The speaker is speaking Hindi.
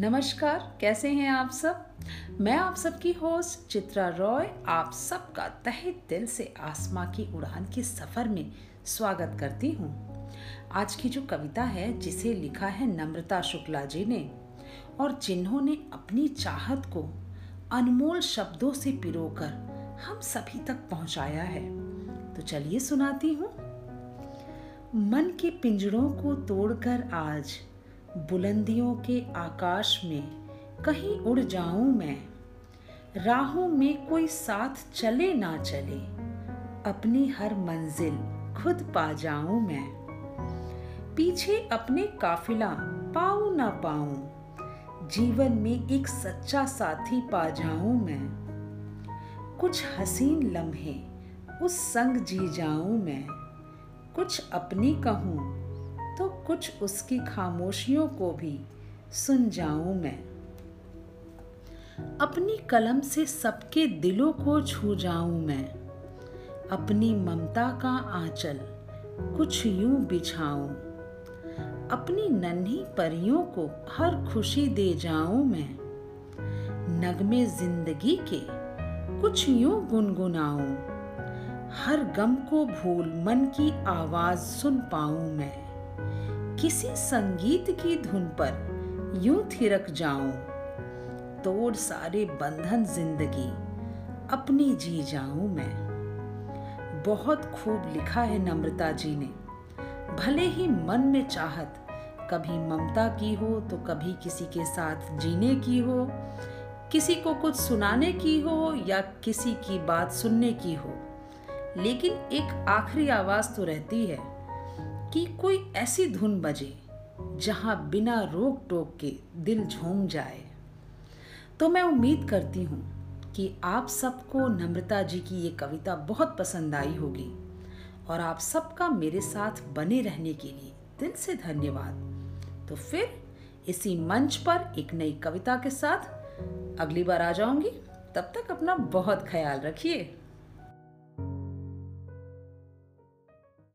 नमस्कार, कैसे हैं आप सब? मैं आप सबकी होस्ट चित्रा रॉय, आप सबका तहे दिल से आसमां की उड़ान के सफ़र में स्वागत करती हूँ। आज की जो कविता है, जिसे लिखा है नम्रता शुक्ला जी ने, और जिन्होंने अपनी चाहत को अनमोल शब्दों से पिरोकर हम सभी तक पहुँचाया है। तो चलिए सुनाती हूँ। मन के पिंजड़ों को तोड़कर आज बुलंदियों के आकाश में कहीं उड़ जाऊँ मैं। राहों में कोई साथ चले ना चले, अपनी हर मंजिल खुद पा जाऊँ मैं। पीछे अपने काफिला पाऊँ ना पाऊँ, जीवन में एक सच्चा साथी पा जाऊँ मैं। कुछ हसीन लम्हे उस संग जी जाऊँ मैं, कुछ अपनी कहूँ तो कुछ उसकी खामोशियों को भी सुन जाऊँ मैं। अपनी कलम से सबके दिलों को छू जाऊँ मैं। अपनी ममता का आंचल कुछ यूँ बिछाऊं। अपनी नन्ही परियों को हर खुशी दे जाऊँ मैं। नगमे ज़िंदगी के कुछ यूँ गुनगुनाऊं। हर गम को भूल मन की आवाज़ सुन पाऊँ मैं। किसी संगीत की धुन पर यूँ थिरक जाऊँ, तोड़ सारे बंधन ज़िंदगी अपनी जी जाऊँ मैं। बहुत खूब लिखा है नम्रता जी ने, भले ही मन में चाहत कभी ममता की हो तो कभी किसी के साथ जीने की हो, किसी को कुछ सुनाने की हो या किसी की बात सुनने की हो, लेकिन एक आखिरी आवाज़ तो रहती है। कि कोई ऐसी धुन बजे जहाँ बिना रोक टोक के दिल झूम जाए। तो मैं उम्मीद करती हूँ कि आप सबको नम्रता जी की ये कविता बहुत पसंद आई होगी और आप सबका मेरे साथ बने रहने के लिए दिल से धन्यवाद। तो फिर इसी मंच पर एक नई कविता के साथ अगली बार आ जाऊँगी। तब तक अपना बहुत ख्याल रखिए।